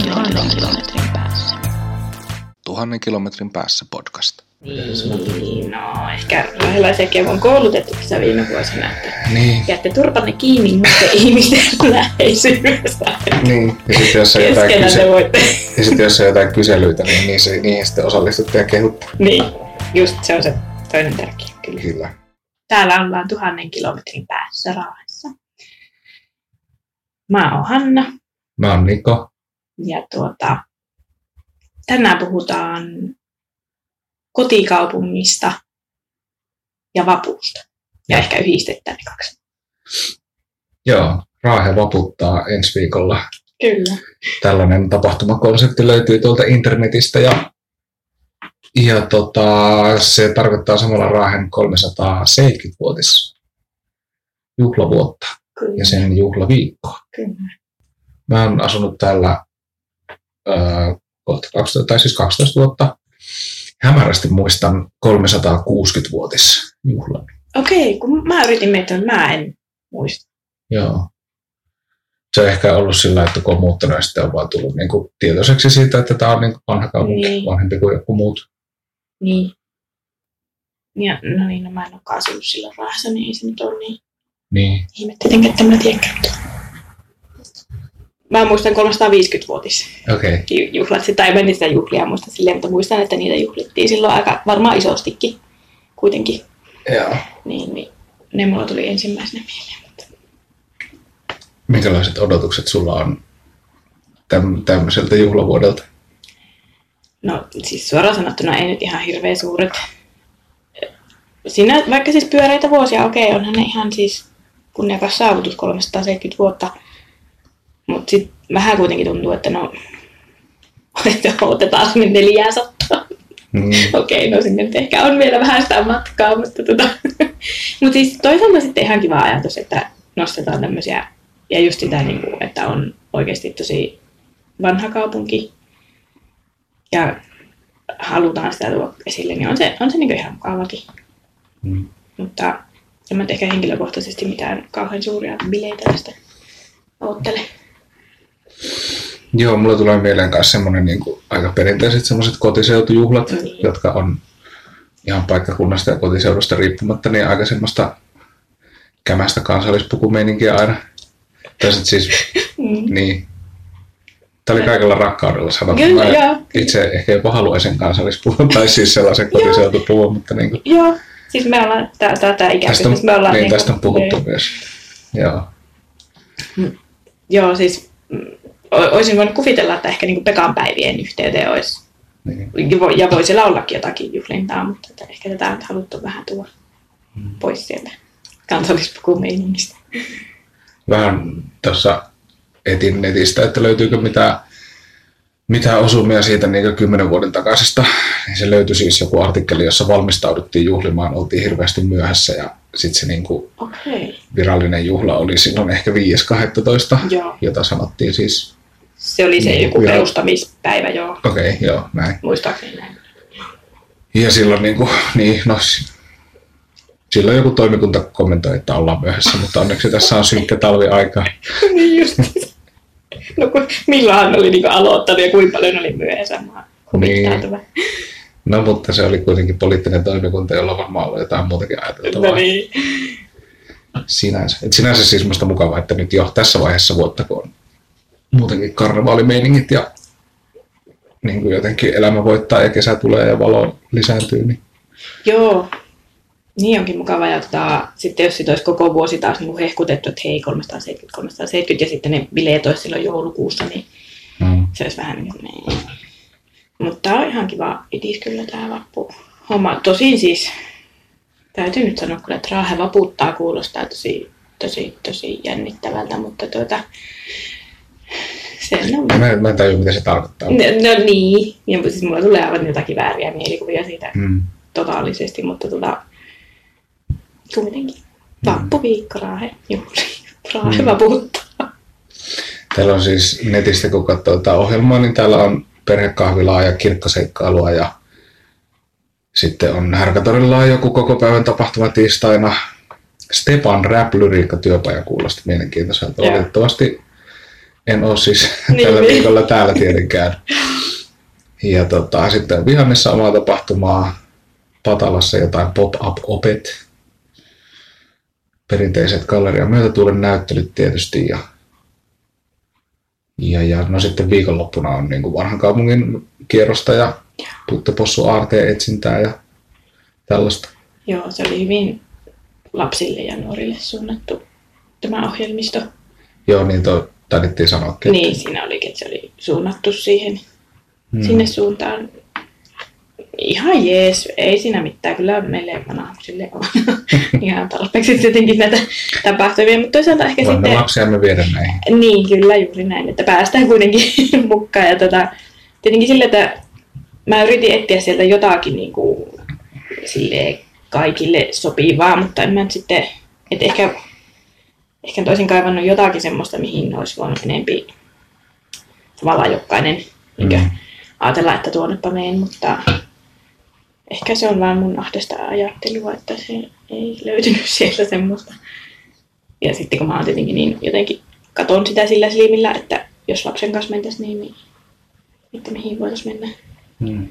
kilometrin päässä. Tuhannen kilometrin päässä podcast. Niin, no ehkä läheisiäkin on koulutettu tässä viime vuosina, että Niin. jätte turpanne kiinni muiden ihmisten läheisyydestä. Niin. Ja sitten jos on jotain, kyse- voitte. ja sit jos on jotain kyselyitä, niin niihin, niihin sitten osallistutte ja kehutte. Niin, just se on se toinen tärkeä. Kyllä. Kyllä. Täällä ollaan tuhannen kilometrin päässä Raahessa. Mä oon Hanna Mä oon Niko. Ja tuota, tänään puhutaan kotikaupungista ja vapusta. Ja ehkä yhdistetään ne kaksi. Joo, Raahe vaputtaa ensi viikolla. Kyllä. tällainen Tällainen tapahtumakonsepti löytyy tuolta internetistä ja, ja tota, se tarkoittaa samalla Raahen 370-vuotis juhlavuotta Kyllä. ja sen juhlaviikkoa. Kyllä. Mä oon asunut täällä kohta 12, tai siis 12 vuotta. Hämärästi muistan 360-vuotis juhlan. Okei, kun mä yritin miettiä, että mä en muista. Joo. Se on ehkä ollut sillä, että kun on muuttanut ja sitten on vaan tullut niin kuin tietoiseksi siitä, että tämä on niin kuin vanha kaupunki, Niin. vanhempi kuin joku muut. Niin. Ja, no niin, no mä en olekaan asunut silloin Raahassa, niin ei se nyt ole niin Niin, ihme tietenkin, että mä tiedäkään. Mä muistan 350-vuotis okei. Okay. ju- juhlat, tai en sitä juhlia muista silleen, mutta muistan, että niitä juhlittiin silloin aika varmaan isostikin kuitenkin. Joo. Niin, niin ne mulla tuli ensimmäisenä mieleen. Mutta Minkälaiset odotukset sulla on täm, tämmöiseltä juhlavuodelta? No siis suoraan sanottuna ei nyt ihan hirveän suuret. Siinä vaikka siis pyöreitä vuosia, okei, onhan ne ihan siis kunniakas saavutus 370 vuotta. Mutta sitten vähän kuitenkin tuntuu, että no, että otetaan sinne 400. Mm. Okei, no sinne nyt ehkä on vielä vähän sitä matkaa, mutta tota. Mut siis toisaalta sitten ihan kiva ajatus, että nostetaan tämmöisiä, ja just sitä, niin kuin, että on oikeasti tosi vanha kaupunki, ja halutaan sitä tuoda esille, niin on se, on se niin ihan mukavakin. Mm. Mutta en mä ehkä henkilökohtaisesti mitään kauhean suuria bileitä tästä oottele. Joo, mulla tulee mieleen myös semmoinen niin kuin, aika perinteiset semmoiset kotiseutujuhlat, Niin. jotka on ihan paikkakunnasta ja kotiseudusta riippumatta, niin aika semmoista kämästä kansallispukumeininkiä aina. Tai sit siis, Mm. niin. Tämä oli kaikella rakkaudella sanottu. Kyllä, joo. itse ehkä jopa haluaisin kansallispuvun, tai siis sellaisen kotiseutupuvun, mutta niin kuin, Joo, siis me ollaan tää, tää, tää tästä, on, ikäryhmässä, me ollaan niin, niinku- tästä on puhuttu myös. Joo. Joo, siis mm, olisin voinut kuvitella, että ehkä niin Pekan päivien yhteyteen olisi, Niin. ja voi- siellä ollakin jotakin juhlintaa, mutta että ehkä tätä on haluttu vähän tuoda Mm. pois sieltä kansallispukumeiningistä. Vähän tuossa etin netistä, että löytyykö mitään, mitään osumia siitä niin kymmenen vuoden takaisesta. Niin se löytyi siis joku artikkeli, jossa valmistauduttiin juhlimaan, oltiin hirveästi myöhässä ja sitten se niin kuin Okei, virallinen juhla oli silloin ehkä 5.12., joo. jota sanottiin siis, Se oli se Niin, joku joo. perustamispäivä, joo, okei, okay, joo, näin. muistaakseni näin. Ja silloin niin kuin, niin, no, silloin joku toimikunta kommentoi, että ollaan myöhässä, mutta onneksi tässä on synkkä talviaika. niin just. No kun, milloin hän oli niin aloittanut ja kuinka paljon oli myöhässä, huvittautuva. No mutta se oli kuitenkin poliittinen toimikunta, jolla varmaan oli jotain muutakin ajateltavaa. No niin. Sinänsä. Et sinänsä siis musta mukavaa, että nyt jo tässä vaiheessa vuotta, kun on muutenkin karnevaalimeiningit ja niin kuin jotenkin elämä voittaa ja kesä tulee ja valo lisääntyy, niin Joo, niin onkin mukava. Ja tota, sitten jos sit olisi koko vuosi taas niin kuin hehkutettu, että hei 370, 370 ja sitten ne bileet olisi silloin joulukuussa, niin mm. se olisi vähän niin kuin niin. Mutta tämä on ihan kiva idis kyllä tämä vappu. Homma. Tosin siis, täytyy nyt sanoa kyllä, että Raahe vaputtaa kuulostaa tosi, tosi, tosi jännittävältä, mutta tuota, se on... mä, mä en tajua, mitä se tarkoittaa. No, no niin, ja siis mulla tulee aivan jotakin vääriä mielikuvia siitä Mm. totaalisesti, mutta tota, kuitenkin. Vappuviikko, Raahe, juhli. Raahe Mm. vaputtaa. Täällä on siis netistä, kun katsoo tätä ohjelmaa, niin täällä on perhekahvilaa ja kirkkoseikkailua ja sitten on Härkätorilla on joku koko päivän tapahtuma tiistaina. Stepan rap työpaja kuulosti mielenkiintoiselta. Valitettavasti En ole siis Niin, tällä niin. viikolla täällä tietenkään. Ja tota, sitten on Vihannessa omaa tapahtumaa, Patalassa jotain pop-up-opet, perinteiset galleria myötätuulen näyttelyt tietysti ja, ja, ja no sitten viikonloppuna on niin kuin vanhan kaupungin kierrosta ja puttepossu aarteen etsintää ja tällaista. Joo, se oli hyvin lapsille ja nuorille suunnattu tämä ohjelmisto. Joo, niin toi taidettiin sanoakin. Niin, siinä olikin, että se oli suunnattu siihen, Mm. mm. sinne suuntaan. Ihan jees, ei siinä mitään. Kyllä meille vanhemmille on ihan tarpeeksi tietenkin näitä tapahtumia, mutta toisaalta ehkä Voimme sitten... lapsiamme viedä näihin. Niin, kyllä juuri näin, että päästään kuitenkin mukaan. Ja tota, tietenkin sille, että mä yritin etsiä sieltä jotakin niin kuin, silleen kaikille sopivaa, mutta en mä sitten, että ehkä, ehkä olisin kaivannut jotakin semmoista, mihin olisi voinut enempi tavallaan jokainen niin Mm. ajatella, että tuonnepa meen, mutta ehkä se on vaan mun ahdesta ajattelua, että se ei löytynyt sieltä semmoista. Ja sitten kun mä oon tietenkin niin jotenkin katon sitä sillä silmillä, että jos lapsen kanssa mentäisiin niin, niin että mihin voitaisiin mennä. Mm.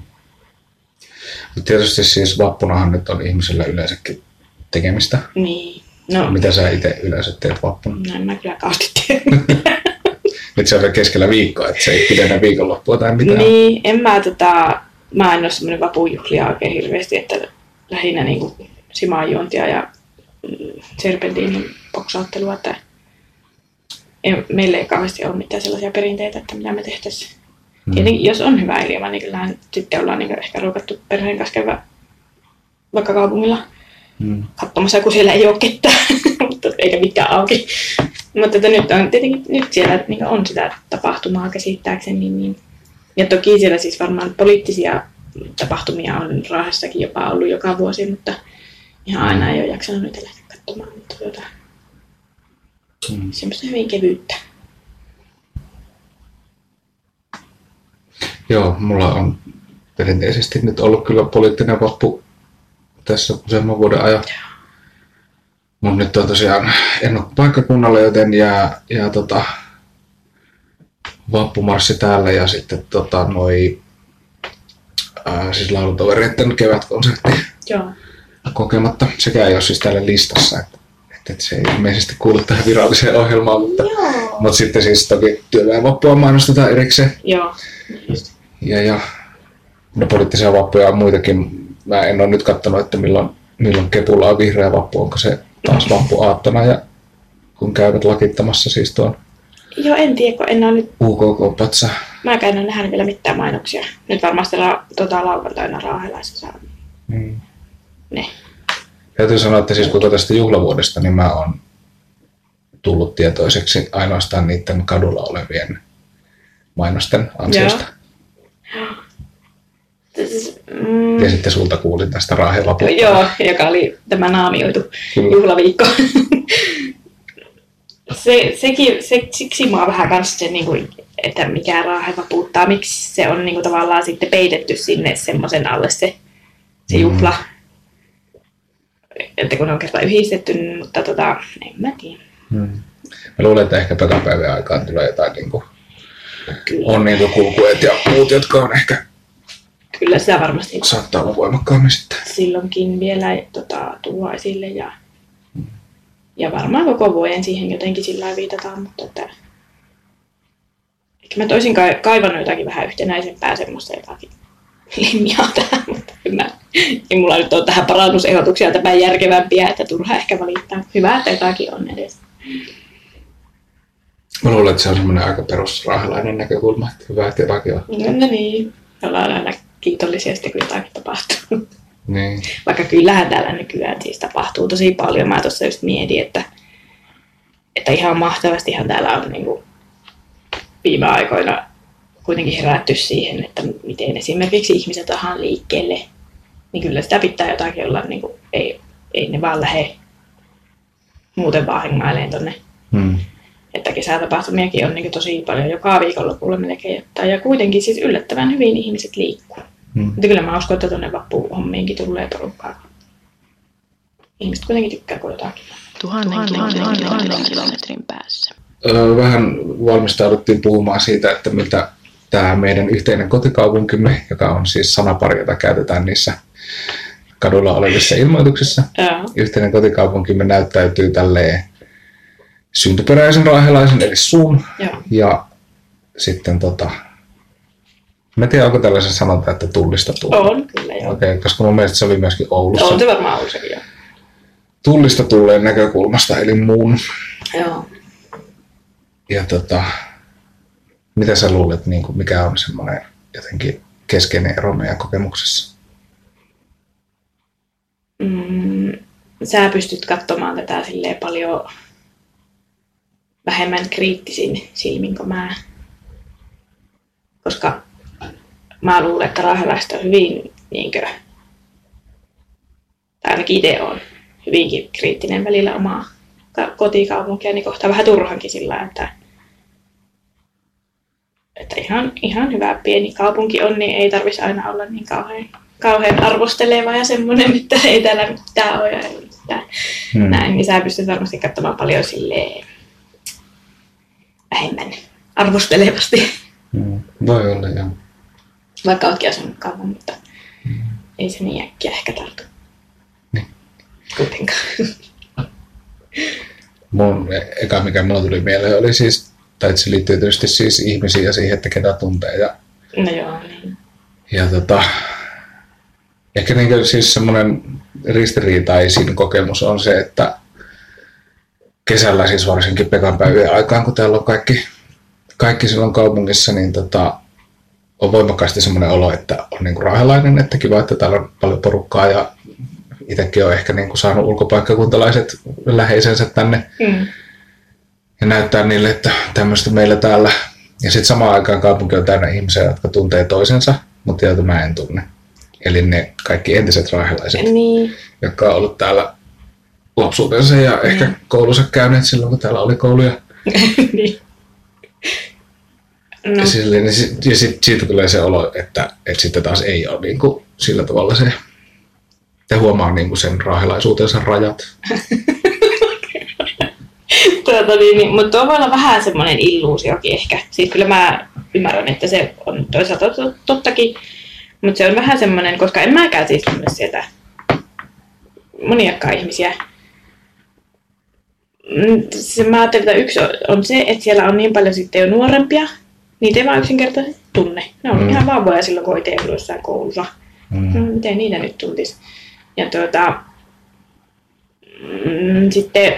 Tietysti siis vappunahan nyt on ihmisellä yleensäkin tekemistä. Niin. No, Mitä sä itse yleensä teet vappuna? no en mä kyllä kauheasti tiedä. Nyt se on vielä keskellä viikkoa, että se ei pidennä viikonloppua tai mitään. niin, en mä tota, mä en ole semmoinen vapujuhlia oikein hirveästi, että lähinnä niinku simaanjuontia ja mm, serpentiinin boksauttelua, että ei, meillä ei kauheasti ole mitään sellaisia perinteitä, että mitä me tehtäisiin. Mm. Tietenkin, jos on hyvä ilma, niin kyllähän sitten ollaan niin ehkä ruukattu perheen kanssa käydä vaikka kaupungilla Mm. katsomassa, kun siellä ei ole ketään, mutta eikä mitään auki. Mutta että nyt, on, tietenkin, nyt siellä niin on sitä tapahtumaa käsittääkseni. Niin, ja toki siellä siis varmaan poliittisia tapahtumia on Raahessakin jopa ollut joka vuosi, mutta ihan aina ei ole jaksanut niitä lähteä katsomaan. Mutta tuota, Mm. semmoista hyvin kevyyttä. Joo, mulla on perinteisesti nyt ollut kyllä poliittinen vappu tässä useamman vuoden ajan. Mun nyt on tosiaan, en ole paikkakunnalla, joten jää, jää tota, vappumarssi täällä ja sitten tota, noi, ää, siis laulutovereiden kevätkonsertti Joo. kokematta. Sekään ei ole siis täällä listassa, että, että, että se ei ilmeisesti kuulu tähän viralliseen ohjelmaan, mutta, Joo. mutta sitten siis toki työväenvappua mainostetaan erikseen. Joo. Just. Ja, ja no poliittisia vappuja on muitakin. Mä en ole nyt katsonut, että milloin, milloin Kepulla on vihreä vappu. Onko se taas vappuaattona ja kun käyvät lakittamassa siis tuon Joo, en tiedä, kun en ole nyt UKK-patsa. Mä en ole nähnyt vielä mitään mainoksia. Nyt varmasti la, tota, lauantaina Raahelaissa saa Mm. ne. Täytyy sanoa, että siis koko tästä juhlavuodesta niin mä oon tullut tietoiseksi ainoastaan niiden kadulla olevien mainosten ansiosta. Siis, mm, Ja sitten sulta kuulin tästä vapusta. joo, joka oli tämä naamioitu Kyllä. juhlaviikko. se, sekin, se, siksi mua vähän kanssa se, niin kuin, että mikä raahe vapuuttaa, miksi se on niin kuin, tavallaan sitten peitetty sinne semmoisen alle se, se Mm. juhla. Että kun ne on kerran yhdistetty, niin- mutta tota, en mä tiedä. Mm. Mä luulen, että ehkä pekapäivän aikaan tulee jotain niin kuin, Kyllä, on niin kuin kulkueet ja muut, jotka on ehkä kyllä sitä varmasti saattaa olla voimakkaammin sitten. silloinkin vielä tota, tuo esille ja, ja varmaan koko vuoden siihen jotenkin sillä viitataan, mutta että ehkä mä toisin kai, kaivannut jotakin vähän yhtenäisempää semmoista jotakin linjaa tähän, mutta mä, ei mulla nyt ole tähän parannusehdotuksia tämän järkevämpiä, että turha ehkä valittaa. Hyvä, että jotakin on edes. Mä luulen, että se on semmoinen aika perusraahelainen näkökulma, että hyvä, että jotakin on. No, no niin, ollaan aina kiitollisia sitten, kun jotakin tapahtuu. Niin. Vaikka kyllähän täällä nykyään siis tapahtuu tosi paljon. Mä tuossa just mietin, että, että ihan mahtavastihan täällä on niin kuin viime aikoina kuitenkin herätty siihen, että miten esimerkiksi ihmiset saadaan liikkeelle. Niin kyllä sitä pitää jotakin olla, niin kuin, ei, ei ne vaan lähde muuten vaan hengaileen tonne. Hmm. Että kesätapahtumiakin on niin tosi paljon joka viikonlopulla melkein. Että, ja kuitenkin siis yllättävän hyvin ihmiset liikkuu. Hmm. Mutta kyllä mä uskon, että tuonne vappuhommiinkin tulee porukkaa. Ihmiset kuitenkin tykkää, kun jotakin. Tuhannen, tuhannen, tuhannen, tuhannen kilometrin päässä. ö, vähän valmistauduttiin puhumaan siitä, että miltä tämä meidän yhteinen kotikaupunkimme, joka on siis sanapari, jota käytetään niissä kadulla olevissa ilmoituksissa. Joo. Yhteinen kotikaupunkimme näyttäytyy tälleen syntyperäisen raahelaisen, eli sun, ja sitten tota, mä en tiedä, onko tällaisen sanonta, että tullista tulee. On, kyllä joo. Okei, okay, koska mun mielestä se oli myöskin Oulussa. On se varmaan sekin joo. Tullista tulleen näkökulmasta, eli muun. Joo. Ja tota, mitä sä luulet, niin kuin, mikä on semmoinen jotenkin keskeinen ero meidän kokemuksessa? Mm, sä pystyt katsomaan tätä silleen paljon vähemmän kriittisin silmin kuin mä. Koska mä luulen, että raahelaiset on hyvin, niinkö, tai ainakin itse on hyvinkin kriittinen välillä omaa ka- kotikaupunkia, niin kohta vähän turhankin sillä, että, että ihan, ihan hyvä pieni kaupunki on, niin ei tarvitsisi aina olla niin kauhean, kauhean arvosteleva ja semmoinen, että ei täällä mitään ole ja ei mitään. Hmm. Näin, niin sä pystyt varmasti katsomaan paljon silleen vähemmän arvostelevasti, Hmm. Voi olla, joo. Vaikka ootkin asunut kauan, mutta ei se niin äkkiä ehkä tartu. Niin. Kuitenkaan. Mun eka, mikä mulla tuli mieleen, oli siis, tai se liittyy tietysti siis ihmisiin ja siihen, että ketä tuntee. Ja, No joo, niin. ja tota, ehkä niin siis semmoinen ristiriitaisin kokemus on se, että kesällä siis varsinkin Pekan päivien aikaan, kun täällä on kaikki, kaikki silloin kaupungissa, niin tota, on voimakkaasti semmoinen olo, että on niin raahelainen, että kiva, että täällä on paljon porukkaa ja itsekin on ehkä niin kuin saanut ulkopaikkakuntalaiset läheisensä tänne Mm. ja näyttää niille, että tämmöistä meillä täällä. Ja sitten samaan aikaan kaupunki on täynnä ihmisiä, jotka tuntee toisensa, mutta joita mä en tunne. Eli ne kaikki entiset raahelaiset, Niin. jotka on ollut täällä lapsuutensa ja ehkä Mm. koulunsa käyneet silloin, kun täällä oli kouluja. niin. No, Ja, silleen, niin sit, ja sit, siitä tulee se olo, että, että sitten taas ei ole niin kuin, sillä tavalla se, te huomaa niin kuin sen raahelaisuutensa rajat. tuota, niin, niin, mutta tuo voi olla vähän semmoinen illuusiokin ehkä. Siis kyllä mä ymmärrän, että se on toisaalta tot- tottakin, mutta se on vähän semmoinen, koska en mäkään siis tunne sieltä moniakaan ihmisiä. Mm, Se, mä ajattelin, että yksi on- on se, että siellä on niin paljon sitten jo nuorempia, niitä ei vaan yksinkertaisesti tunne. Ne on Mm. ihan vauvoja silloin, kun itse ollut jossain koulussa. Mm. No, miten niitä nyt tuntisi? Ja tuota, mm, sitten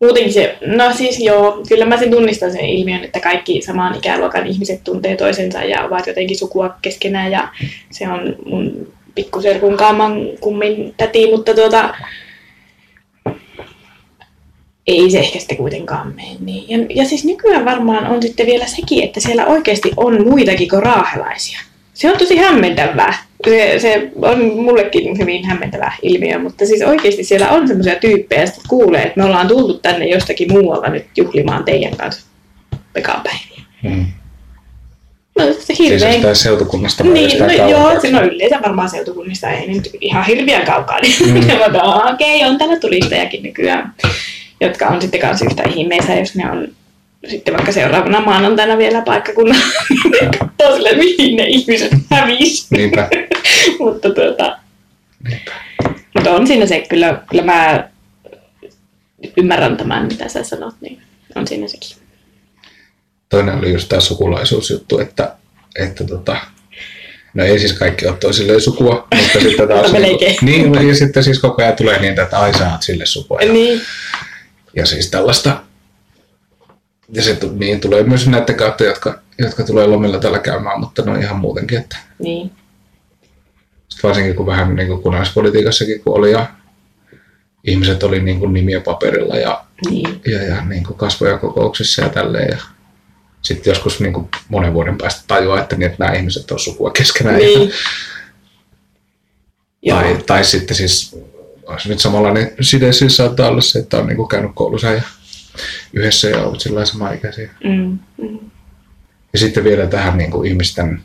muutenkin se, no siis joo, kyllä mä sen tunnistan sen ilmiön, että kaikki saman ikäluokan ihmiset tuntee toisensa ja ovat jotenkin sukua keskenään ja se on mun pikkuserkun kaaman kummin täti, mutta tuota, ei se ehkä sitten kuitenkaan mene niin. Ja, ja siis nykyään varmaan on sitten vielä sekin, että siellä oikeasti on muitakin kuin raahelaisia. Se on tosi hämmentävää. Se, se on mullekin hyvin hämmentävä ilmiö, mutta siis oikeasti siellä on semmoisia tyyppejä, että kuulee, että me ollaan tultu tänne jostakin muualta nyt juhlimaan teidän kanssa pekapäiviä. Mm. No se Siis hirveän... jostain seutukunnasta vai Niin, no, joo, se no yleensä varmaan seutukunnista ei nyt ihan hirveän kaukaa. Niin Mm. mm. okei, on täällä turistejakin nykyään, jotka on sitten kanssa yhtä ihmeessä, jos ne on sitten vaikka seuraavana maanantaina vielä paikkakunnalla, niin katsoo sille, mihin ne ihmiset hävisi. Niinpä. mutta, tuota, Niinpä. mutta on siinä se, kyllä, kyllä mä ymmärrän tämän, mitä sä sanot, niin on siinä sekin. Toinen oli just tämä sukulaisuusjuttu, että, että tota, no ei siis kaikki ole toisilleen sukua, mutta sitten taas... Melkein. niin, ja sitten siis koko ajan tulee niitä, että ai sä oot sille sukua. Ja, Niin, ja siis tällaista. Ja se niin tulee myös näiden kautta, jotka, jotka tulee lomilla täällä käymään, mutta no ihan muutenkin, että niin, sit varsinkin kun vähän niin kuin kunnallispolitiikassakin kun oli ja ihmiset oli niin kuin nimiä paperilla ja, niin. ja, ja niin kuin kasvoja kokouksissa ja tälleen. Ja sitten joskus niin kuin monen vuoden päästä tajuaa, että, niin, että nämä ihmiset on sukua keskenään. niin. Ja, tai, tai sitten siis olisi nyt samanlainen side siis saattaa olla se, että on niin kuin käynyt koulussa ja yhdessä ja ollut sillä samaikäisiä. Mm, mm. Ja sitten vielä tähän niin kuin ihmisten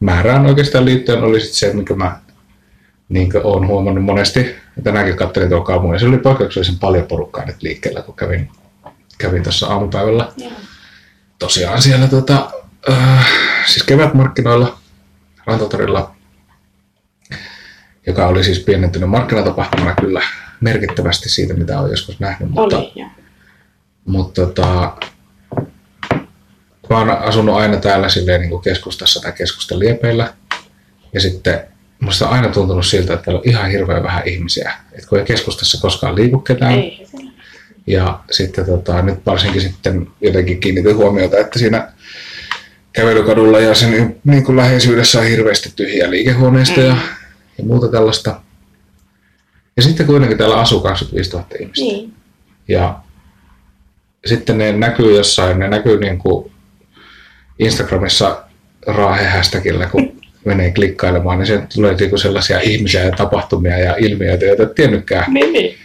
määrään oikeastaan liittyen oli sitten se, mikä mä niin kuin olen huomannut monesti. Tänäänkin katselin tuolla kaupungissa, se oli poikkeuksellisen paljon porukkaa nyt liikkeellä, kun kävin kävin tuossa aamupäivällä Joo. tosiaan siellä tota, äh, siis kevätmarkkinoilla Rantatorilla, joka oli siis pienentynyt markkinatapahtumana kyllä merkittävästi siitä, mitä olen joskus nähnyt, mutta, Oli, mutta tota, mä oon asunut aina täällä silleen niin kuin keskustassa tai keskustan liepeillä. Ja sitten musta on aina tuntunut siltä, että täällä on ihan hirveän vähän ihmisiä. Että kun ei keskustassa koskaan liiku ketään. Ei. Ja sitten tota, nyt varsinkin sitten jotenkin kiinnitin huomiota, että siinä kävelykadulla ja sen niin kuin läheisyydessä on hirveästi tyhjiä liikehuoneistoja Mm. ja muuta tällaista. Ja sitten kuitenkin täällä asuu 25 000 ihmistä. Niin. Ja sitten ne näkyy jossain, ne näkyy niin kuin Instagramissa raahe hashtagillä, kun menee klikkailemaan, niin sieltä tulee niin sellaisia ihmisiä ja tapahtumia ja ilmiöitä, joita et tiennytkään. Niin, niin.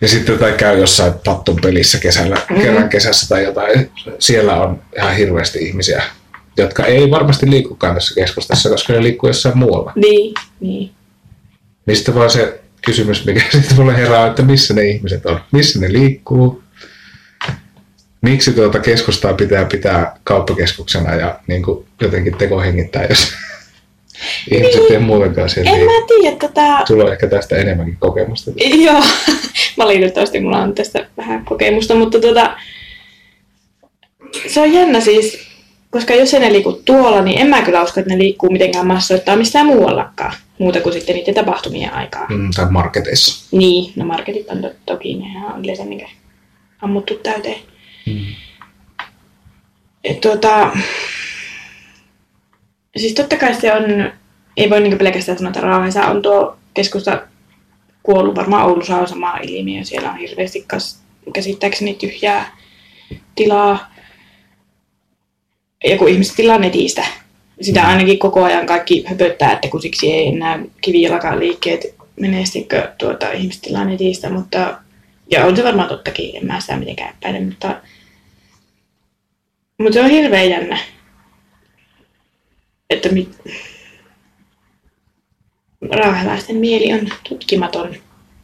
Ja sitten tai käy jossain pattun pelissä kesällä, mm-hmm. kerran kesässä tai jotain. Siellä on ihan hirveästi ihmisiä, jotka ei varmasti liikukaan tässä keskustassa, koska ne liikkuu jossain muualla. Niin, niin. Niin sitten vaan se kysymys, mikä sitten mulle herää, että missä ne ihmiset on, missä ne liikkuu, miksi tuota keskustaa pitää pitää kauppakeskuksena ja niin kuin jotenkin tekohengittää, jos ihmiset ei muutenkaan siellä En mä tiedä, tota... Sulla on ehkä tästä enemmänkin kokemusta. Joo, valitettavasti mulla on tästä vähän kokemusta, mutta tota, se on jännä siis, koska jos ei ne liiku tuolla, niin en mä kyllä usko, että ne liikkuu mitenkään massoittaa missään muuallakaan, muuta kuin sitten niiden tapahtumien aikaa. Mm, tai marketeissa. Niin, no marketit on to- toki, nehän on yleensä niin ammuttu täyteen. Mm. Et tuota, siis totta kai se on, ei voi niin pelkästään sanoa, että Raahessa on tuo keskusta kuollut, varmaan Oulussa on sama ilmiö, siellä on hirveästi kas, käsittääkseni tyhjää tilaa. Ja kun ihmiset tilaa netistä, sitä ainakin koko ajan kaikki höpöttää, että kun siksi ei enää kivijalakaan liikkeet menestykö tuota, ihmiset tilaa netistä, mutta ja on se varmaan tottakin, en mä sitä mitenkään epäile, mutta mutta se on hirveän jännä. Että mit... raahelaisten mieli on tutkimaton.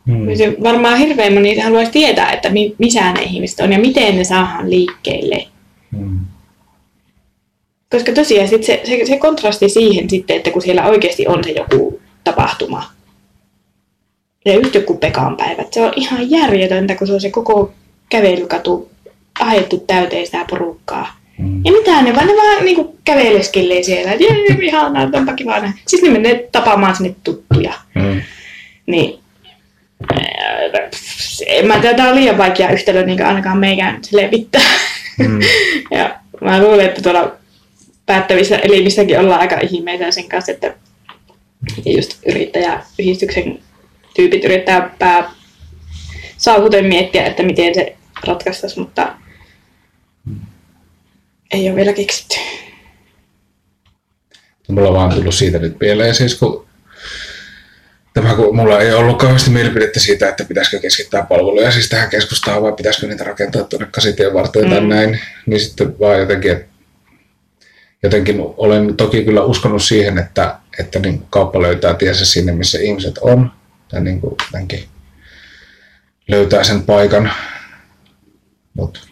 Mm. Se varmaan hirveän moni haluaisi tietää, että mi- missä ne ihmiset on ja miten ne saadaan liikkeelle. Mm. Koska tosiaan sit se, se, se kontrasti siihen sitten, että kun siellä oikeasti on se joku tapahtuma. Ja just joku Pekan päivät. Se on ihan järjetöntä, kun se on se koko kävelykatu ajettu täyteen sitä porukkaa. Mm. Ja mitään ne vaan, ne vaan niinku käveleskelee siellä. että Jee, ihanaa, onpa kiva. nähdä. Siis ne menee tapaamaan sinne tuttuja. Mm. Niin, pff, en mä tiedä, tää on liian vaikea yhtälö niin ainakaan meikään levittää. Mm. Ja mä luulen, että tuolla päättävissä elimissäkin ollaan aika ihmeitä sen kanssa, että just yrittäjäyhdistyksen tyypit yrittää pää saavuten miettiä, että miten se ratkaistaisi, mutta ei ole vielä keksitty. Mulla on vaan tullut siitä nyt mieleen siis, kun Tämä, kun mulla ei ollut kauheasti mielipidettä siitä, että pitäisikö keskittää palveluja siis tähän keskustaan vai pitäisikö niitä rakentaa tuonne kasitien varteen mm. tai näin, niin sitten vaan jotenkin, että jotenkin olen toki kyllä uskonut siihen, että, että niin kauppa löytää tiensä sinne, missä ihmiset on, tai niin kuin jotenkin löytää sen paikan. Mut,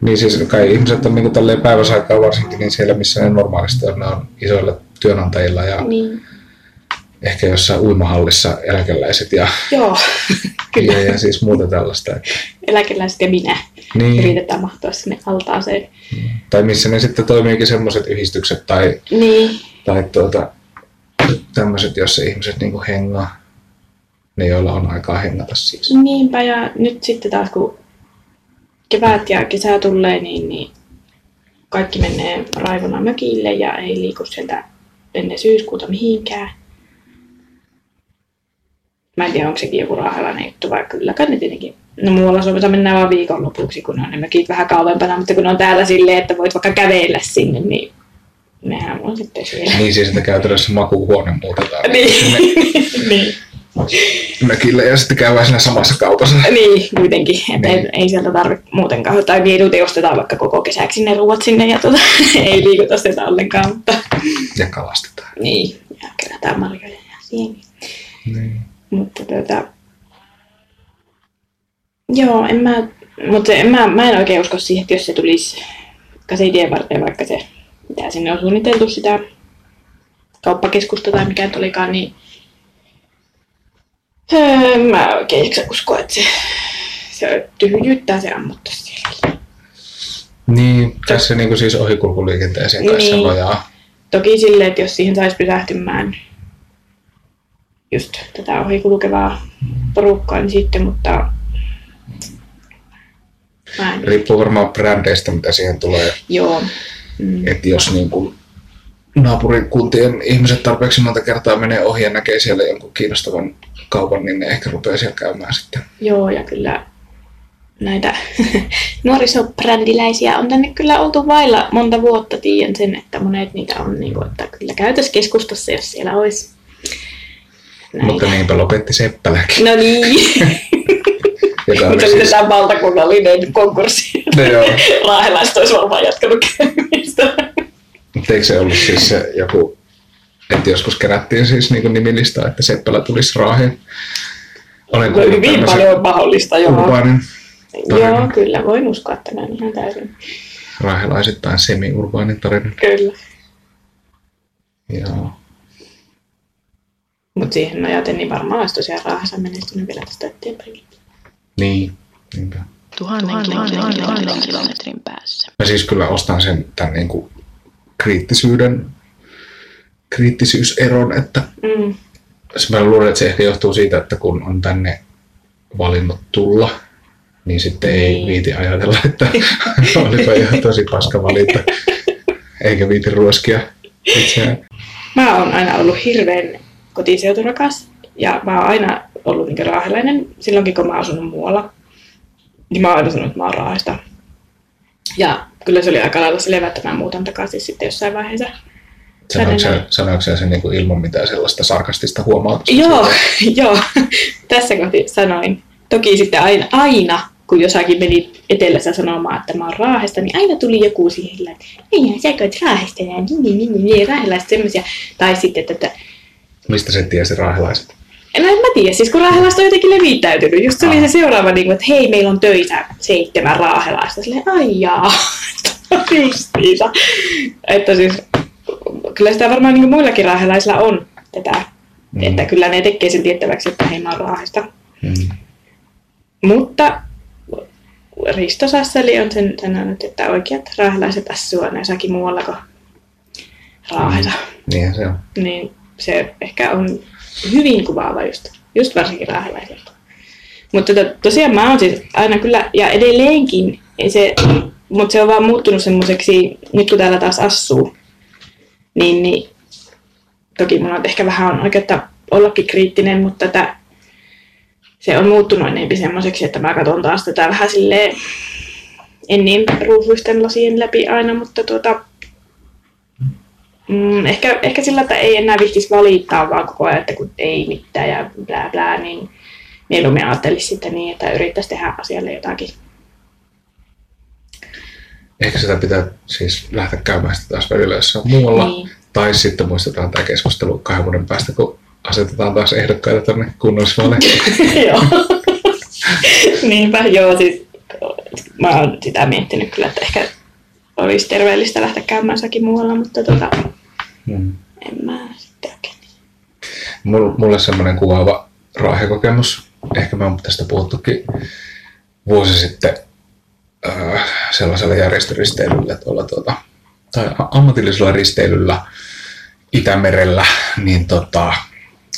niin siis kai ihmiset on niin kuin päiväsaikaa varsinkin niin siellä, missä ne normaalisti on, ne on isoilla työnantajilla ja Niin. ehkä jossain uimahallissa eläkeläiset ja, Joo, kyllä. ja, ja siis muuta tällaista. Eläkeläiset ja minä niin, yritetään mahtua sinne altaaseen. tai missä ne sitten toimiikin semmoiset yhdistykset tai, Niin, tai tuota, tämmöiset, joissa ihmiset niinku hengaa. Ne, joilla on aikaa hengata siis. niinpä ja nyt sitten taas kun kevät ja kesä tulee, niin, niin kaikki menee raivona mökille ja ei liiku sieltä ennen syyskuuta mihinkään. Mä en tiedä, onko sekin joku rahalainen juttu vai kyllä kai ne tietenkin. No muualla Suomessa mennään vaan viikonlopuksi, kun on ne mökit vähän kauempana, mutta kun on täällä silleen, että voit vaikka kävellä sinne, niin nehän on sitten siellä. Niin siis, että käytännössä makuuhuone muutetaan Niin, niin. mökille ja sitten käydään siinä samassa kaupassa. Niin, kuitenkin. Että Niin. ei, ei sieltä tarvitse muutenkaan. Tai mieluiten ostetaan vaikka koko kesäksi ne ruuat sinne ja tuota, ei liikuta sitä ollenkaan. Mutta Ja kalastetaan. niin, ja kerätään marjoja ja sieniä. Niin. Mutta tuota, joo, en mä Mutta mä, mä en oikein usko siihen, että jos se tulisi kaseitien varten, vaikka se, mitä sinne on suunniteltu sitä kauppakeskusta tai mikä nyt olikaan, niin öö, mä oikein usko, että se, se tyhjyyttää se ammuttaa siellä. Niin, tässä niin siis ohikulkuliikenteeseen kanssa Niin. nojaa. Toki silleen, että jos siihen saisi pysähtymään just tätä ohikulkevaa porukkaa, niin sitten, mutta mä en, Riippuu varmaan brändeistä, mitä siihen tulee. joo. Mm. Että jos niin kuin naapurikuntien ihmiset tarpeeksi monta kertaa menee ohi ja näkee siellä jonkun kiinnostavan kaupan, niin ne ehkä rupeaa siellä käymään sitten. Joo, ja kyllä näitä nuorisobrändiläisiä on tänne kyllä oltu vailla monta vuotta. Tiedän sen, että monet niitä on, niin kuin, että kyllä käytös keskustassa, jos siellä olisi Mutta niinpä lopetti Seppäläkin. No niin. Joka oli Mutta siis, siis... valtakunnallinen konkurssi. no joo, Raahelaiset olisi varmaan jatkanut käymistä. mutta eikö se ollut siis se joku, että joskus kerättiin siis niin nimilista, että Seppälä tulisi Raaheen. Olen No, hyvin paljon mahdollista, joo. Urbanin, Joo, tarina. kyllä, voin uskoa tämän ihan täysin. raahelaisittain semi-urbaanin tarina. Kyllä. Joo. Mutta siihen nojaten, niin varmaan olisi tosiaan Raahassa menestynyt vielä tästä eteenpäin. Niin, niinpä. Tuhannen, tuhannen, tuhannen kilometrin päässä. Mä siis kyllä ostan sen tämän niin kuin kriittisyyden, kriittisyyseron, että Mm. se mä luulen, että se ehkä johtuu siitä, että kun on tänne valinnut tulla, niin sitten ei Niin. viiti ajatella, että olipa ihan tosi paska valinta, eikä viiti ruoskia itseään. Mä oon aina ollut hirveän kotiseuturakas ja mä oon aina ollut niin raahelainen silloinkin, kun mä oon asunut muualla. Niin mä oon aina sanonut, että mä oon raahesta. Ja kyllä se oli aika lailla selvä, että mä muutan takaisin sitten jossain vaiheessa. Sanoiko sä, sanoiko sä sen niin kuin ilman mitään sellaista sarkastista huomautusta? Joo, joo. Tässä kohti sanoin. Toki sitten aina, aina kun jossakin meni etelässä sanomaan, että mä oon Raahesta, niin aina tuli joku siihen, että ei, sä oot Raahesta ja niin, niin, niin, niin, raahelaiset semmoisia. Tai sitten, että, että Mistä se tiesi raahelaiset? No en mä tiedä, siis kun raahelaista on jotenkin levittäytynyt. Just se oli se Aa. seuraava, niin kuin, että hei, meillä on töitä seitsemän raahelaista. Silleen, ai jaa, justiinsa. Että siis, kyllä sitä varmaan niin muillakin raahelaisilla on tätä. Mm. Mm. Että kyllä ne tekee sen tiettäväksi, että hei, mä oon raahesta. Mm. Mutta Risto Sasseli on sen sanonut, että oikeat raahelaiset asuu aina jossakin muualla kuin Raahessa. Niinhän se on. niin se ehkä on hyvin kuvaava just, just varsinkin raahelaiselta. Mutta to, tosiaan mä oon siis aina kyllä, ja edelleenkin, se, mutta se on vaan muuttunut semmoiseksi, nyt kun täällä taas asuu, niin, niin toki mulla on ehkä vähän on oikeutta ollakin kriittinen, mutta tätä, se on muuttunut enempi semmoiseksi, että mä katson taas tätä vähän silleen, en niin ruusuisten lasien läpi aina, mutta tuota, Mm, ehkä, ehkä sillä, että ei enää vihtisi valittaa vaan koko ajan, että kun ei mitään ja blää blää, niin mieluummin ajattelisi sitten niin, että yrittäisi tehdä asialle jotakin. Ehkä sitä pitää siis lähteä käymään sitä taas välillä jossain muualla. Niin. Tai sitten muistetaan tämä keskustelu kahden vuoden päästä, kun asetetaan taas ehdokkaita tänne kunnallisvaaleihin. joo. Niinpä, joo, siis mä oon sitä miettinyt kyllä, että ehkä olisi terveellistä lähteä käymään jossakin muualla, mutta tota, Mm. en mä sitten oikein. Mulle, mulle semmoinen kuvaava raahekokemus, ehkä me on tästä puhuttukin vuosi sitten äh, sellaisella järjestöristeilyllä tuolla tuota, tai ammatillisella risteilyllä Itämerellä, niin tota,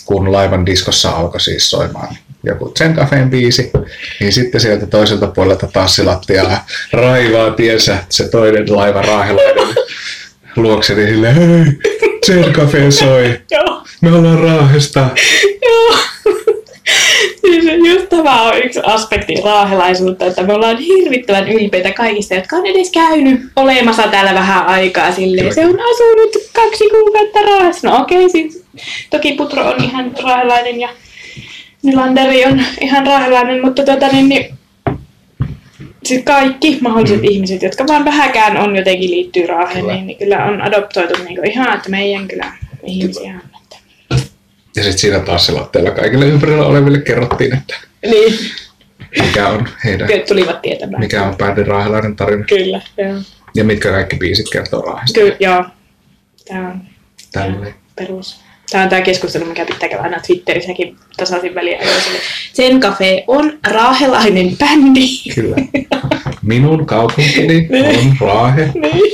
kun laivan diskossa alkoi siis soimaan joku Zen Cafeen biisi, niin sitten sieltä toiselta puolelta tassilattiaa raivaa tiensä se toinen laiva raahelainen luokseni silleen, hei, Zen Cafe soi, me ollaan Raahesta. Joo. Siis just tämä on yksi aspekti raahelaisuutta, että me ollaan hirvittävän ylpeitä kaikista, jotka on edes käynyt olemassa täällä vähän aikaa silleen. Se on asunut kaksi kuukautta Raahessa. No okei, siis toki Putro on ihan raahelainen ja Nylanderi on ihan raahelainen, mutta tota niin, niin siis kaikki mahdolliset mm. ihmiset, jotka vaan vähäkään on jotenkin liittyy raaheen, niin, niin kyllä on adoptoitu niin ihan, että meidän kyllä ihmisiä on. Että. Ja sitten siinä taas latteella kaikille ympärillä oleville kerrottiin, että Niin. mikä on heidän, Kyllä tulivat tietämään. mikä on bändin raahelainen tarina Kyllä, joo. ja mitkä kaikki biisit kertoo raahesta. Kyllä, joo. Tämä on Tälleen. perus. Tämä on tämä keskustelu, mikä pitää käydä aina Twitterissäkin tasaisin väliä. Sen Cafe on raahelainen bändi. Kyllä. Minun kaupunkini on Raahe. Niin.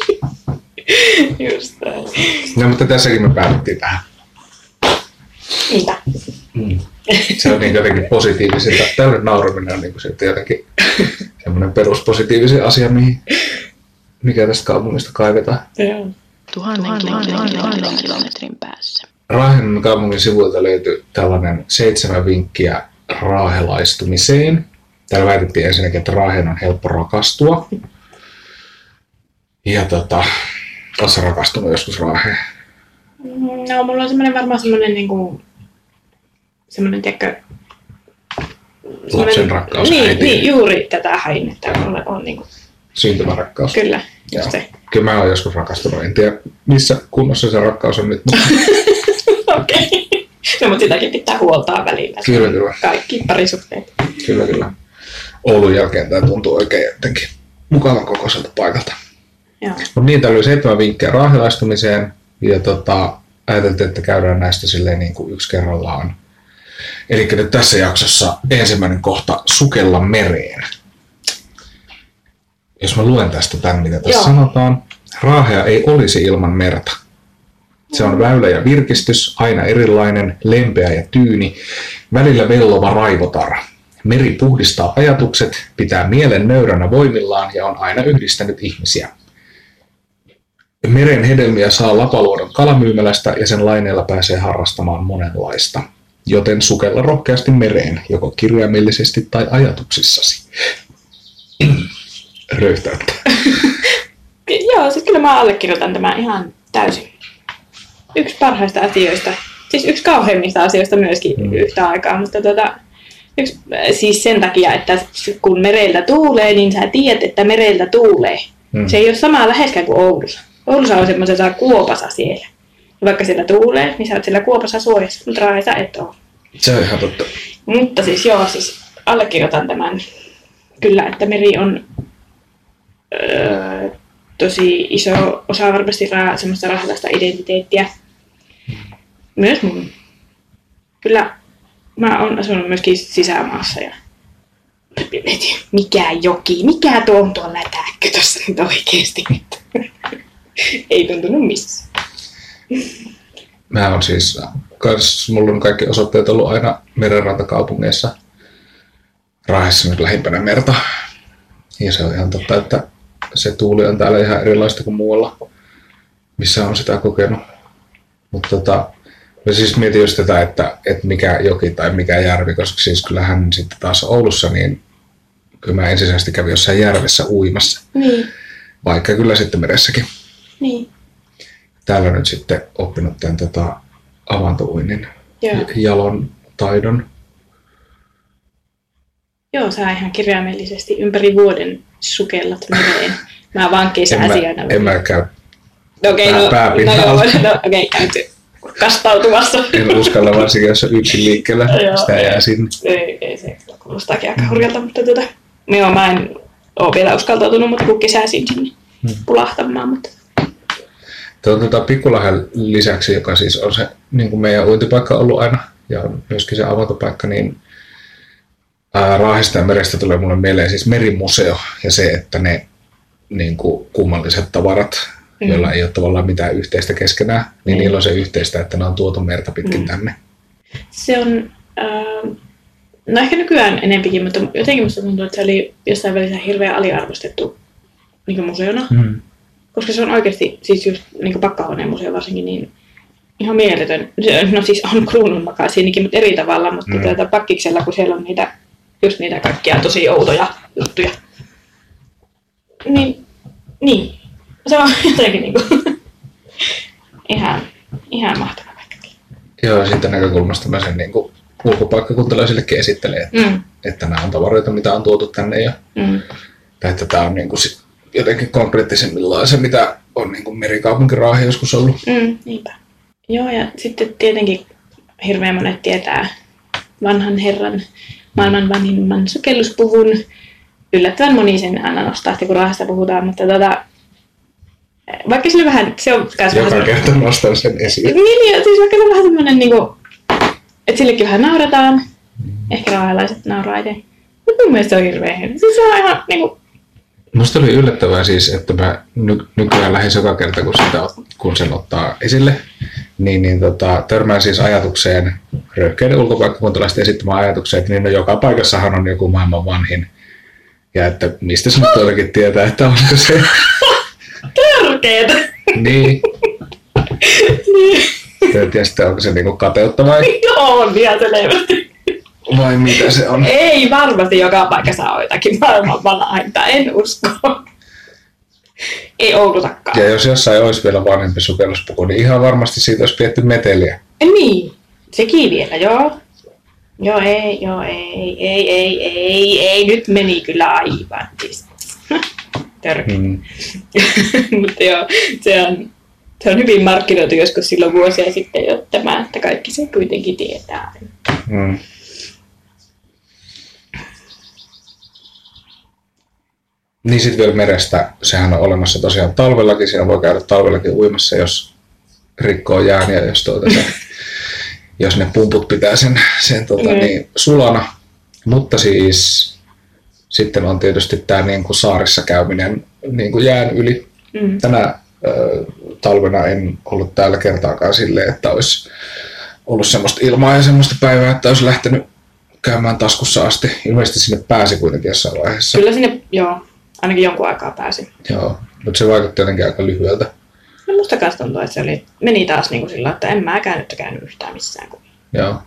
Just näin. No, mutta tässäkin me päädyttiin tähän. Mitä? Mm. Se on niin jotenkin positiivisinta. Tälle nauraminen on niin sitten jotenkin semmoinen peruspositiivisen asia, mihin, mikä tästä kaupungista kaivetaan. Joo. Tuhannen, tuhannen, tuhannen kilometrin päässä. Raahen kaupungin sivuilta löytyi tällainen seitsemän vinkkiä raahelaistumiseen. Täällä väitettiin ensinnäkin, että Raahen on helppo rakastua. Ja tota, oletko rakastunut joskus Raaheen? No, mulla on semmoinen varmaan semmoinen niinku, semmoinen, tiedätkö, Lapsen rakkaus niin, äitiin. niin, juuri tätä hain, että mulla on niinku, Syntymärakkaus. kyllä, Joo. just se. Kyllä mä oon joskus rakastunut. En tiedä, missä kunnossa se rakkaus on nyt, mutta Okei. No, mutta sitäkin pitää huoltaa välillä. Kyllä, kyllä. Kaikki parisuhteet. kyllä, kyllä. Oulun jälkeen tämä tuntuu oikein jotenkin mukavan kokoiselta paikalta. Joo. Mutta niin, täällä oli seitsemän vinkkiä raahilaistumiseen ja tota, ajateltiin, että käydään näistä silleen niin kuin yksi kerrallaan. Eli nyt tässä jaksossa ensimmäinen kohta sukella mereen. Jos mä luen tästä tämän, mitä tässä Joo. sanotaan. Raahea ei olisi ilman merta. Se on väylä ja virkistys, aina erilainen, lempeä ja tyyni, välillä vellova raivotara. Meri puhdistaa ajatukset, pitää mielen nöyränä voimillaan ja on aina yhdistänyt ihmisiä. Meren hedelmiä saa Lapaluodon kalamyymälästä ja sen laineella pääsee harrastamaan monenlaista. Joten sukella rohkeasti mereen, joko kirjaimellisesti tai ajatuksissasi. Röyhtäyttä. Joo, siis kyllä mä allekirjoitan tämän ihan täysin. Yksi parhaista asioista. Siis yksi kauheimmista asioista myöskin Mm. yhtä aikaa, mutta tota, yksi, siis sen takia, että kun mereltä tuulee, niin sä tiedät, että mereltä tuulee. Mm. Se ei ole sama läheskään kuin Oulussa. Oulussa on semmoisessa kuopassa siellä. Ja vaikka siellä tuulee, niin sä oot siellä kuopassa suojassa, mutta Raahessa et ole. Se on ihan totta. Mutta siis joo, siis allekirjoitan tämän kyllä, että meri on öö, tosi iso osa varmasti ra- semmoista rahalaista identiteettiä. Myös mun. Kyllä mä oon asunut myöskin sisämaassa ja mikä joki, mikä tuo on tuo lätäkkö tossa nyt oikeesti. Ei tuntunut missään. Mä on siis, kans, mulla on kaikki osoitteet ollut aina merenrantakaupungeissa. Raahessa nyt lähimpänä merta. Ja se on ihan totta, että se tuuli on täällä ihan erilaista kuin muualla, missä on sitä kokenut. Mutta tota, mä siis mietin just tätä, että, että mikä joki tai mikä järvi, koska siis kyllähän sitten taas Oulussa, niin kyllä mä ensisijaisesti kävin jossain järvessä uimassa, Niin, vaikka kyllä sitten meressäkin. niin. Täällä nyt sitten oppinut tämän tota, avantouinnin Joo. jalon taidon. Joo, sä ihan kirjaimellisesti ympäri vuoden sukellat mereen. Mä vaan En kesäasiana. mä, en mä käy, No okei, pää- no, no, joo, no käyty kastautumassa. en uskalla varsinkin, jos on yksin liikkeellä, Joo. sitä jää sinne. Ei, ei se kyllä kuulostaakin aika hurjalta, mutta tuota, joo, mä en oo vielä uskaltautunut, mutta kun kesäisin sinne Hmm. pulahtamaan, mutta Tuon tota, Pikkulahden lisäksi, joka siis on se niin kuin meidän uintipaikka ollut aina, ja on myöskin se avantopaikka, niin ää, Raahesta ja merestä tulee mulle mieleen siis merimuseo, ja se, että ne niin kuin kummalliset tavarat, Mm. joilla ei ole tavallaan mitään yhteistä keskenään, niin niillä on se yhteistä, että ne on tuotu merta pitkin Mm. tänne. se on, äh, no ehkä nykyään enempikin, mutta jotenkin musta tuntuu, että se oli jossain välissä hirveän aliarvostettu niin museona. Mm. Koska se on oikeasti, siis just niin pakkahuoneen museo varsinkin, niin ihan mieletön. Se, no siis on kruunun makasiinikin, mutta eri tavalla, mutta Mm. tuota, pakkiksella, kun siellä on niitä, just niitä kaikkia tosi outoja juttuja. Niin, niin. Se on jotenkin niinku ihan, ihan mahtava paikka. Joo, siitä näkökulmasta mä sen niin kuin ulkopaikkakuntalaisillekin esittelen, että, Mm, että nämä on tavaroita, mitä on tuotu tänne ja mm, tai että tämä on niin kuin sit jotenkin konkreettisemmillaan se, mitä on niin kuin merikaupunki Raahe joskus ollut. mm, niinpä. Joo, ja sitten tietenkin hirveän monet tietää vanhan herran maailman vanhimman sukelluspuvun. Yllättävän moni sen aina nostaa, sitten kun rahasta puhutaan, mutta tota, vaikka sillä vähän, se on vähän Joka kerta nostan sen esiin. niin, siis vaikka se on vähän semmoinen, niin kuin, että sillekin vähän naurataan. Ehkä raahelaiset nauraa itse. Mutta mun mielestä se on hirveän hieno. Siis se on ihan niin kuin, Musta oli yllättävää siis, että mä ny- nykyään lähes joka kerta, kun, sitä, kun sen ottaa esille, niin, niin tota, törmään siis ajatukseen, röyhkeiden ulkopaikkakuntalaisten esittämään ajatukseen, että niin no, joka paikassahan on joku maailman vanhin. Ja että mistä nyt todellakin tietää, että onko se törkeetä. niin. En tiedä onko se niinku kateutta vai, Joo, on ihan selvästi. vai mitä se on. Ei varmasti joka paikassa ole jotakin maailman vanhainta, en usko. Ei Oulutakaan. Ja jos jossain olisi vielä vanhempi sukelluspuku, niin ihan varmasti siitä olisi pietty meteliä. Niin, sekin vielä, joo. Joo, ei, joo, ei, ei, ei, ei, ei, nyt meni kyllä aivan. Törkeä. Mm. Mutta joo, se on, se on hyvin markkinoitu joskus silloin vuosia sitten jo tämä, että kaikki se kuitenkin tietää. Mm. Niin sitten vielä merestä, sehän on olemassa tosiaan talvellakin, siinä voi käydä talvellakin uimassa, jos rikkoo jään ja jos, tuota se, jos ne pumput pitää sen, sen tota, Mm. niin, sulana. Mutta siis sitten on tietysti tämä niin kuin saarissa käyminen niin kuin jään yli. Mm. Tänä ö, talvena en ollut täällä kertaakaan silleen, että olisi ollut semmoista ilmaa ja semmoista päivää, että olisi lähtenyt käymään taskussa asti. Ilmeisesti sinne pääsi kuitenkin jossain vaiheessa. Kyllä sinne, joo, ainakin jonkun aikaa pääsi. Joo, mutta se vaikutti jotenkin aika lyhyeltä. No musta kanssa tuntuu, että se oli, meni taas niin kuin sillä, että en mäkään nyt käynyt yhtään missään, kun Joo,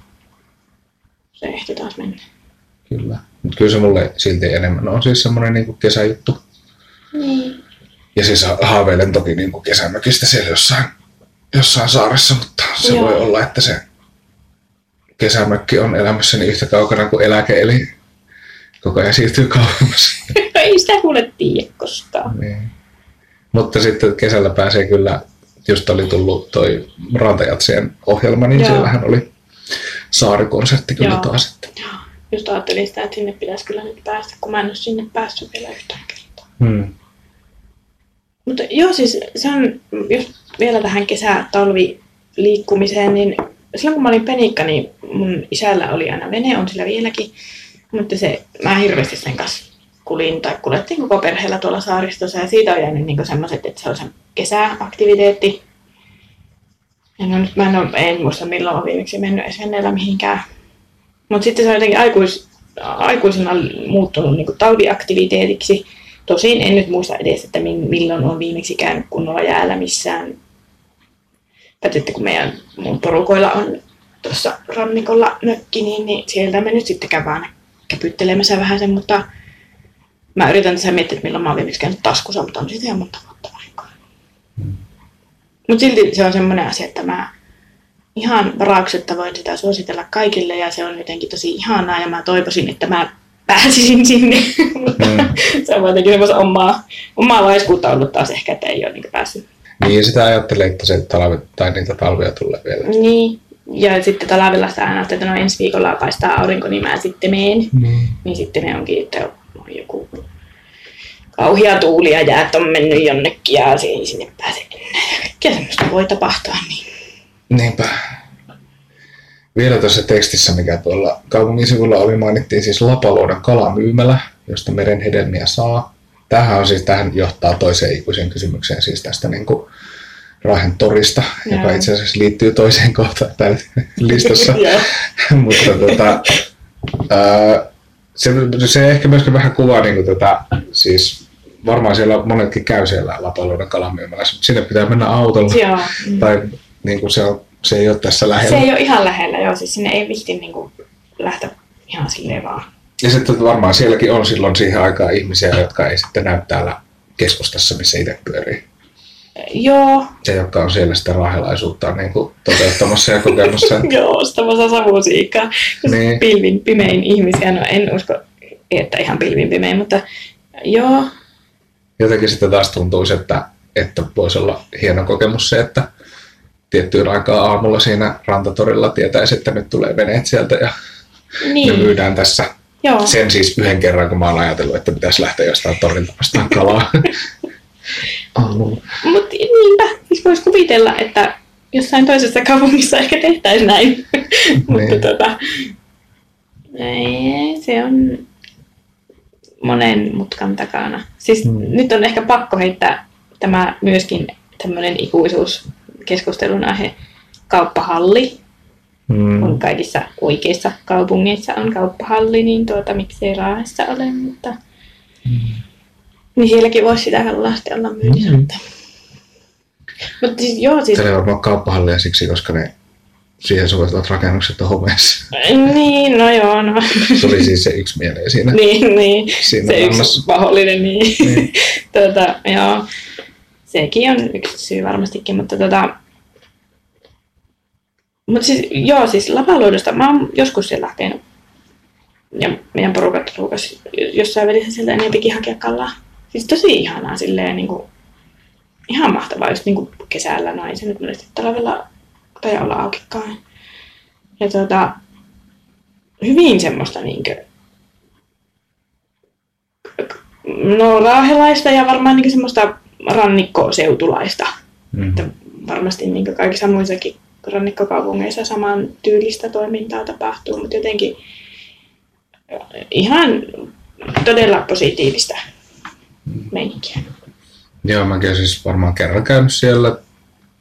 se ehti taas mennä. kyllä. Mutta kyllä se mulle silti enemmän on siis semmoinen niin kesäjuttu. Niin. Ja siis haaveilen toki niin kuin kesämökistä siellä jossain, jossain saaressa, mutta se Joo. voi olla, että se kesämökki on elämässäni yhtä kaukana kuin eläke, eli koko ajan siirtyy kauemmas. Ei sitä kuule tiedä koskaan. Niin. Mutta sitten kesällä pääsee kyllä, just oli tullut toi Rantajatsien ohjelma, niin Joo. siellähän oli saarikonsertti kyllä Joo. taas. Että. Just ajattelin sitä, että sinne pitäisi kyllä nyt päästä, kun mä en ole sinne päässyt vielä yhtään kertaa. Hmm. Mutta joo, siis se on, jos vielä tähän kesä-talvi-liikkumiseen, niin silloin kun mä olin penikka, niin mun isällä oli aina vene, on sillä vieläkin. Mutta se, mä hirveästi sen kanssa kulin tai kuljettiin koko perheellä tuolla saaristossa ja siitä on jäänyt niin semmoiset, että se on se kesäaktiviteetti. Ja no nyt mä en, ole, en muista milloin olen viimeksi mennyt edes veneellä mihinkään. Mutta sitten se on jotenkin aikuis, aikuisena muuttunut niin talviaktiviteetiksi. Tosin en nyt muista edes, että mi- milloin on viimeksi käynyt kunnolla jäällä missään. Paitsi että kun meidän mun porukoilla on tuossa rannikolla mökki, niin, niin sieltä me nyt sitten käydään käpyttelemässä vähän sen, mutta mä yritän tässä miettiä, että milloin mä oon viimeksi käynyt taskussa, mutta on siitä ihan monta vuotta aikaa. Mutta silti se on semmoinen asia, että mä ihan varauksetta voin sitä suositella kaikille ja se on jotenkin tosi ihanaa ja mä toivoisin, että mä pääsisin sinne, mutta Mm. se on jotenkin semmoista omaa, omaa laiskuutta ollut taas ehkä, että ei ole niin päässyt. Niin sitä ajattelee, että se talvi, tai niitä talvia tulee vielä. Niin, ja sitten talvella sitä aina, että no ensi viikolla paistaa aurinko, niin mä sitten meen. Niin. Niin sitten ne onkin, että on joku kauhia tuuli ja jäät on mennyt jonnekin ja se ei sinne pääse enää. Ja voi tapahtua. Niin. Niinpä. Vielä tuossa tekstissä, mikä tuolla kaupungin sivulla oli, mainittiin siis Lapalouden kalamyymälä, josta meren hedelmiä saa. Tämähän on siis, tähän johtaa toiseen ikuiseen kysymykseen siis tästä niin kuin Raahen torista, joka Joo. itse asiassa liittyy toiseen kohtaan täällä listassa. Mutta tota, ää, se, se ehkä myöskin vähän kuvaa niin kuin tätä, siis varmaan siellä monetkin käy siellä Lapalouden kalamyymälässä, mutta sinne pitää mennä autolla. Mm. Tai niin kuin se, on, se ei ole tässä Se lähellä. ei ole ihan lähellä, joo. Siis sinne ei vihti niinku lähteä ihan silleen vaan. Ja sitten varmaan sielläkin on silloin siihen aikaan ihmisiä, jotka ei sitten näy täällä keskustassa, missä itse pyörii. Joo, Ja jotka on siellä sitä rahelaisuutta niin kuin toteuttamassa ja kokemassa. joo, mä savusiikkaa. Niin. Pilvin pimein ihmisiä, no en usko, että ihan pilvin pimein, mutta joo, Jotenkin sitten taas tuntuisi, että, että voisi olla hieno kokemus se, että tiettyyn aikaan aamulla siinä rantatorilla tietäisi, että nyt tulee veneet sieltä ja ne niin. myydään tässä Joo. Sen siis yhden kerran, kun mä oon ajatellut, että pitäisi lähteä jostain torilta vastaan kalaa. Mutta niinpä, siis voisi kuvitella, että jossain toisessa kaupungissa ehkä tehtäisiin näin. Mutta Niin. tota, ei, se on monen mutkan takana. Siis Mm. nyt on ehkä pakko heittää tämä myöskin tämmöinen ikuisuuskeskustelun aihe. Kauppahalli Mm. on kaikissa oikeissa kaupungeissa on kauppahalli, niin tuota, miksei Raahessa ole, mutta niin sielläkin voisi sitä kallasti olla myynnissä. Mm. Mm. Mutta siis, joo, siis, Täällä ei varmaan kauppahallia siksi, koska ne siihen soveltuvat rakennukset on homeessa. niin, no joo, no. Se oli siis se yksi mieleen siinä. niin, niin. Siinä se yksi rannassa. mahdollinen, niin. Niin. tota, joo. Sekin on yksi syy varmastikin, mutta tota... Mutta siis, joo, siis Lapaluodosta, mä oon joskus siellä lähtenyt ja meidän porukat ruukas jossain välissä sieltä enempikin hakea kalaa. Siis tosi ihanaa silleen niinku, ihan mahtavaa just niinku kesällä, no ei se nyt monesti talvella tai olla aukikaan. Ja tota, hyvin semmoista niinkö, no raahelaista ja varmaan niinkö semmoista rannikkoseutulaista. Mm. Että varmasti niin kaikissa muissakin rannikkokaupungeissa saman tyylistä toimintaa tapahtuu, mutta jotenkin ihan todella positiivista meininkiä. Joo, mäkin olen siis varmaan kerran käynyt siellä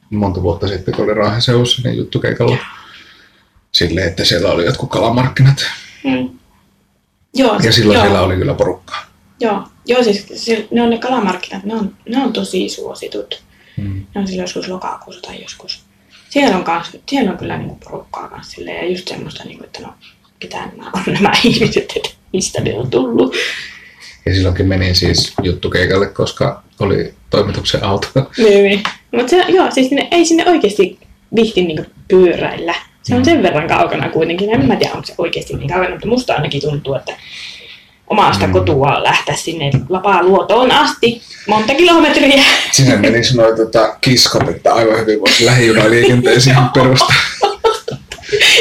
monta vuotta sitten, kun oli Raaheseussa, niin juttukeikalla. Silleen, että siellä oli jotkut kalamarkkinat. Mm. Joo, Ja silloin joo, siellä oli kyllä porukkaa. Joo, joo siis se, ne on ne kalamarkkinat, ne on, ne on tosi suositut. Mm. Ne on silloin joskus lokakuussa tai joskus. Siellä on, kans, siellä on kyllä niinku porukkaa kanssa silleen, ja just semmoista, niinku, että no, ketä nämä on nämä ihmiset, että mistä ne on tullut. Ja silloinkin menin siis juttukeikalle, koska oli toimituksen auto. Niin, niin. Mutta se, joo, siis ne, ei sinne oikeasti vihti niinku pyöräillä. Se on sen verran kaukana kuitenkin. En mä tiedä, onko se oikeasti niin kaukana, mutta musta ainakin tuntuu, että omasta Mm. kotua lähteä sinne Lapaa-luotoon asti. Monta kilometriä. Sinne meni noin tota, kiskot, että aivan hyvin voisi lähijunaliikenteen siihen perustaa.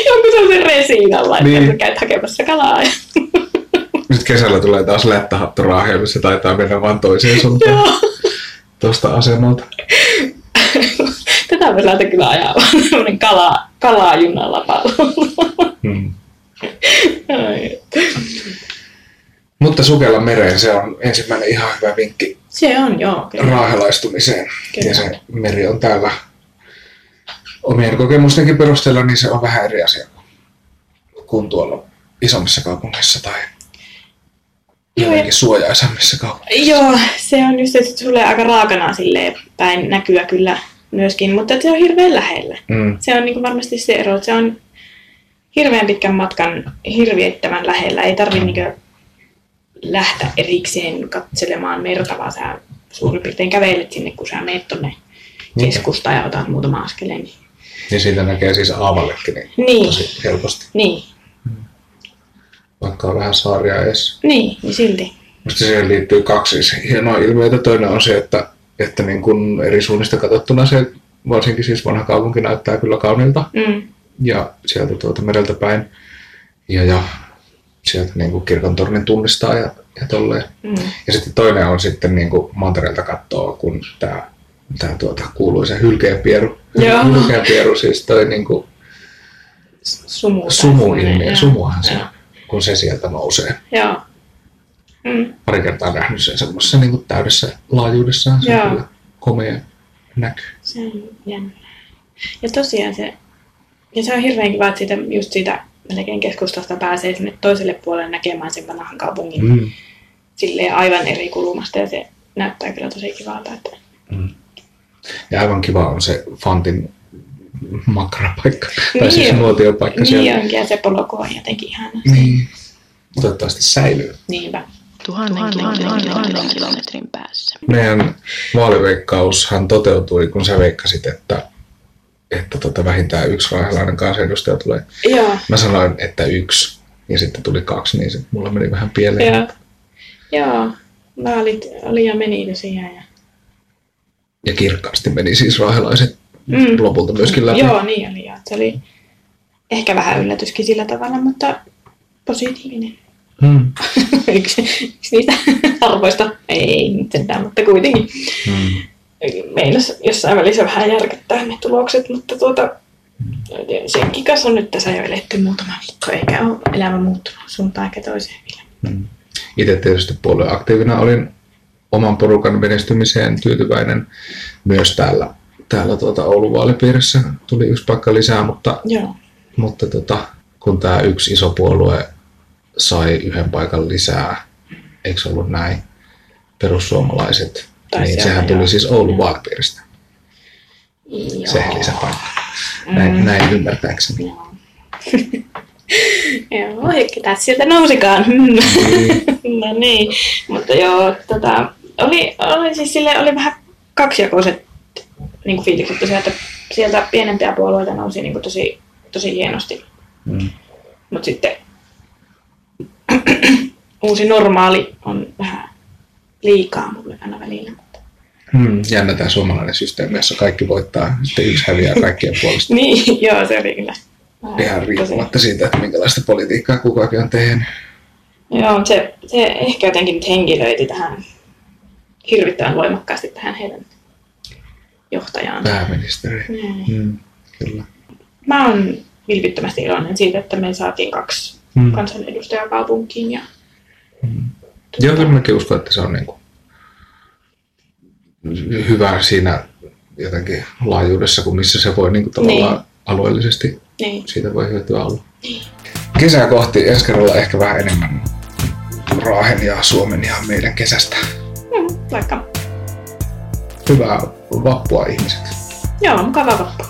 Jonkun sellaisen resiinalla, että Niin. käyt hakemassa kalaa. Nyt kesällä tulee taas lättähattu Raaheen, se taitaa mennä vaan toiseen suuntaan tuosta asemalta. Tätä voisi lähteä kyllä ajaa, vaan semmoinen kala, kalajunalla pallolla. Hmm. Mutta sukella mereen, se on ensimmäinen ihan hyvä vinkki Se on, joo. Kyllä. raahelaistumiseen. Kyllä. Ja se meri on täällä omien kokemustenkin perusteella, niin se on vähän eri asia kuin tuolla isommissa kaupungeissa tai jotenkin suojaisammissa kaupungeissa. Joo, se on just, että tulee aika raakana silleen päin näkyä kyllä myöskin, mutta se on hirveän lähellä. Mm. Se on niin varmasti se ero, että se on hirveän pitkän matkan hirviettävän lähellä. Ei tarvi niin lähteä erikseen katselemaan merta, vaan sä suurin piirtein kävelet sinne, kun sä meet tonne Niinpä. keskustaan ja otat muutama askeleen. Niin, Niin siitä näkee siis aavallekin niin niin, tosi helposti, niin, vaikka on vähän saaria edes. niin, niin silti. Musta siihen liittyy kaksi hienoa ilmiötä. Toinen on se, että, että niin kun eri suunnista katsottuna se, varsinkin siis vanha kaupunki näyttää kyllä kauniilta. Mm, Ja sieltä tuolta mereltä päin. Ja, ja sieltä niin kuin kirkon tornin tunnistaa ja, ja tolleen. mm, Ja sitten toinen on sitten niin kuin mantereelta katsoa, kun tämä tää tuota, kuuluisa hylkeenpieru. Hylkeenpieru siis toi niin kuin sumu. sumuilmiö. Sumuhan se kun se sieltä nousee. Joo. Mm. pari kertaa nähnyt sen semmoisessa niin täydessä laajuudessaan. Se Joo. on kyllä komea näky. Se on jännä. Ja tosiaan se, ja se on hirveän kiva, että siitä, just siitä melkein keskustasta pääsee sinne toiselle puolelle näkemään sen vanhan kaupungin mm. Mm. silleen aivan eri kulmasta ja se näyttää kyllä tosi kivalta. Että... Ja aivan kiva on se Fantin makkarapaikka. tai Niin siis on. nuotiopaikka Niin siellä. onkin, ja se polku on jotenkin ihana. Niin. Toivottavasti säilyy. Niinpä. Tuhannen, tuhannen kilometrin päässä. Meidän vaaliveikkaushan toteutui, kun sä veikkasit, että, että tota vähintään yksi raahelainen kansanedustaja tulee. Joo, Mä sanoin, että yksi, ja sitten tuli kaksi, niin se mulla meni vähän pieleen. joo. Joo, vaalit oli ja meni tosiaan. Ja... Ja kirkkaasti meni siis raahelaiset Mm. lopulta myöskin läpi. Joo, niin oli. Joo. Se oli ehkä vähän yllätyskin sillä tavalla, mutta positiivinen. Hmm. yksi, yksi niistä harvoista, ei nyt sentään, mutta kuitenkin. Hmm. Meinas jossain välissä vähän järkyttää ne tulokset, mutta tuota, senkin kanssa on nyt tässä jo eletty muutama viikko, eikä ole elämä muuttunut suuntaan eikä toiseen vielä. Hmm. Itse tietysti puolueaktiivina olin oman porukan menestymiseen tyytyväinen myös täällä, täällä tuota Oulun vaalipiirissä tuli yksi paikka lisää, mutta, Joo. mutta tota, kun tämä yksi iso puolue sai yhden paikan lisää, eikö se ollut näin, perussuomalaiset, Taisi niin sehän joo. tuli siis Oulun vaalipiiristä, se lisäpaikka. Näin, Mm. näin ymmärtääkseni. Joo. Joo, ja ketä sieltä nousikaan. no niin, mutta joo, tota, oli, oli siis sille oli vähän kaksijakoiset niin fiilikset tosiaan, että sieltä pienempiä puolueita nousi niin kuin tosi, tosi hienosti. Mm. Mutta sitten uusi normaali on vähän liikaa mulle aina välillä. Hmm. Jännä tämä suomalainen systeemi, jossa kaikki voittaa, sitten yksi häviää kaikkien puolesta. Niin, joo, se oli kyllä. Ihan riippumatta siitä, että minkälaista politiikkaa kukakin on tehnyt. Joo, se, se ehkä jotenkin nyt henkilöiti tähän hirvittävän voimakkaasti tähän heidän johtajaan. Pääministeri. Mm. Mm, kyllä. Mä oon vilpittömästi iloinen siitä, että me saatiin kaksi Mm. kansanedustajaa kaupunkiin. Ja, Joo, kyllä mäkin uskon, että se on niin kuin hyvä siinä jotenkin laajuudessa, kuin missä se voi niin kuin tavallaan Niin. alueellisesti, niin. siitä voi hyötyä olla. Kesää kohti ensi kerralla ehkä vähän enemmän Raahen ja Suomen ja meidän kesästä. Mm, vaikka. Hyvää vappua ihmiset. Joo, mukava vappu.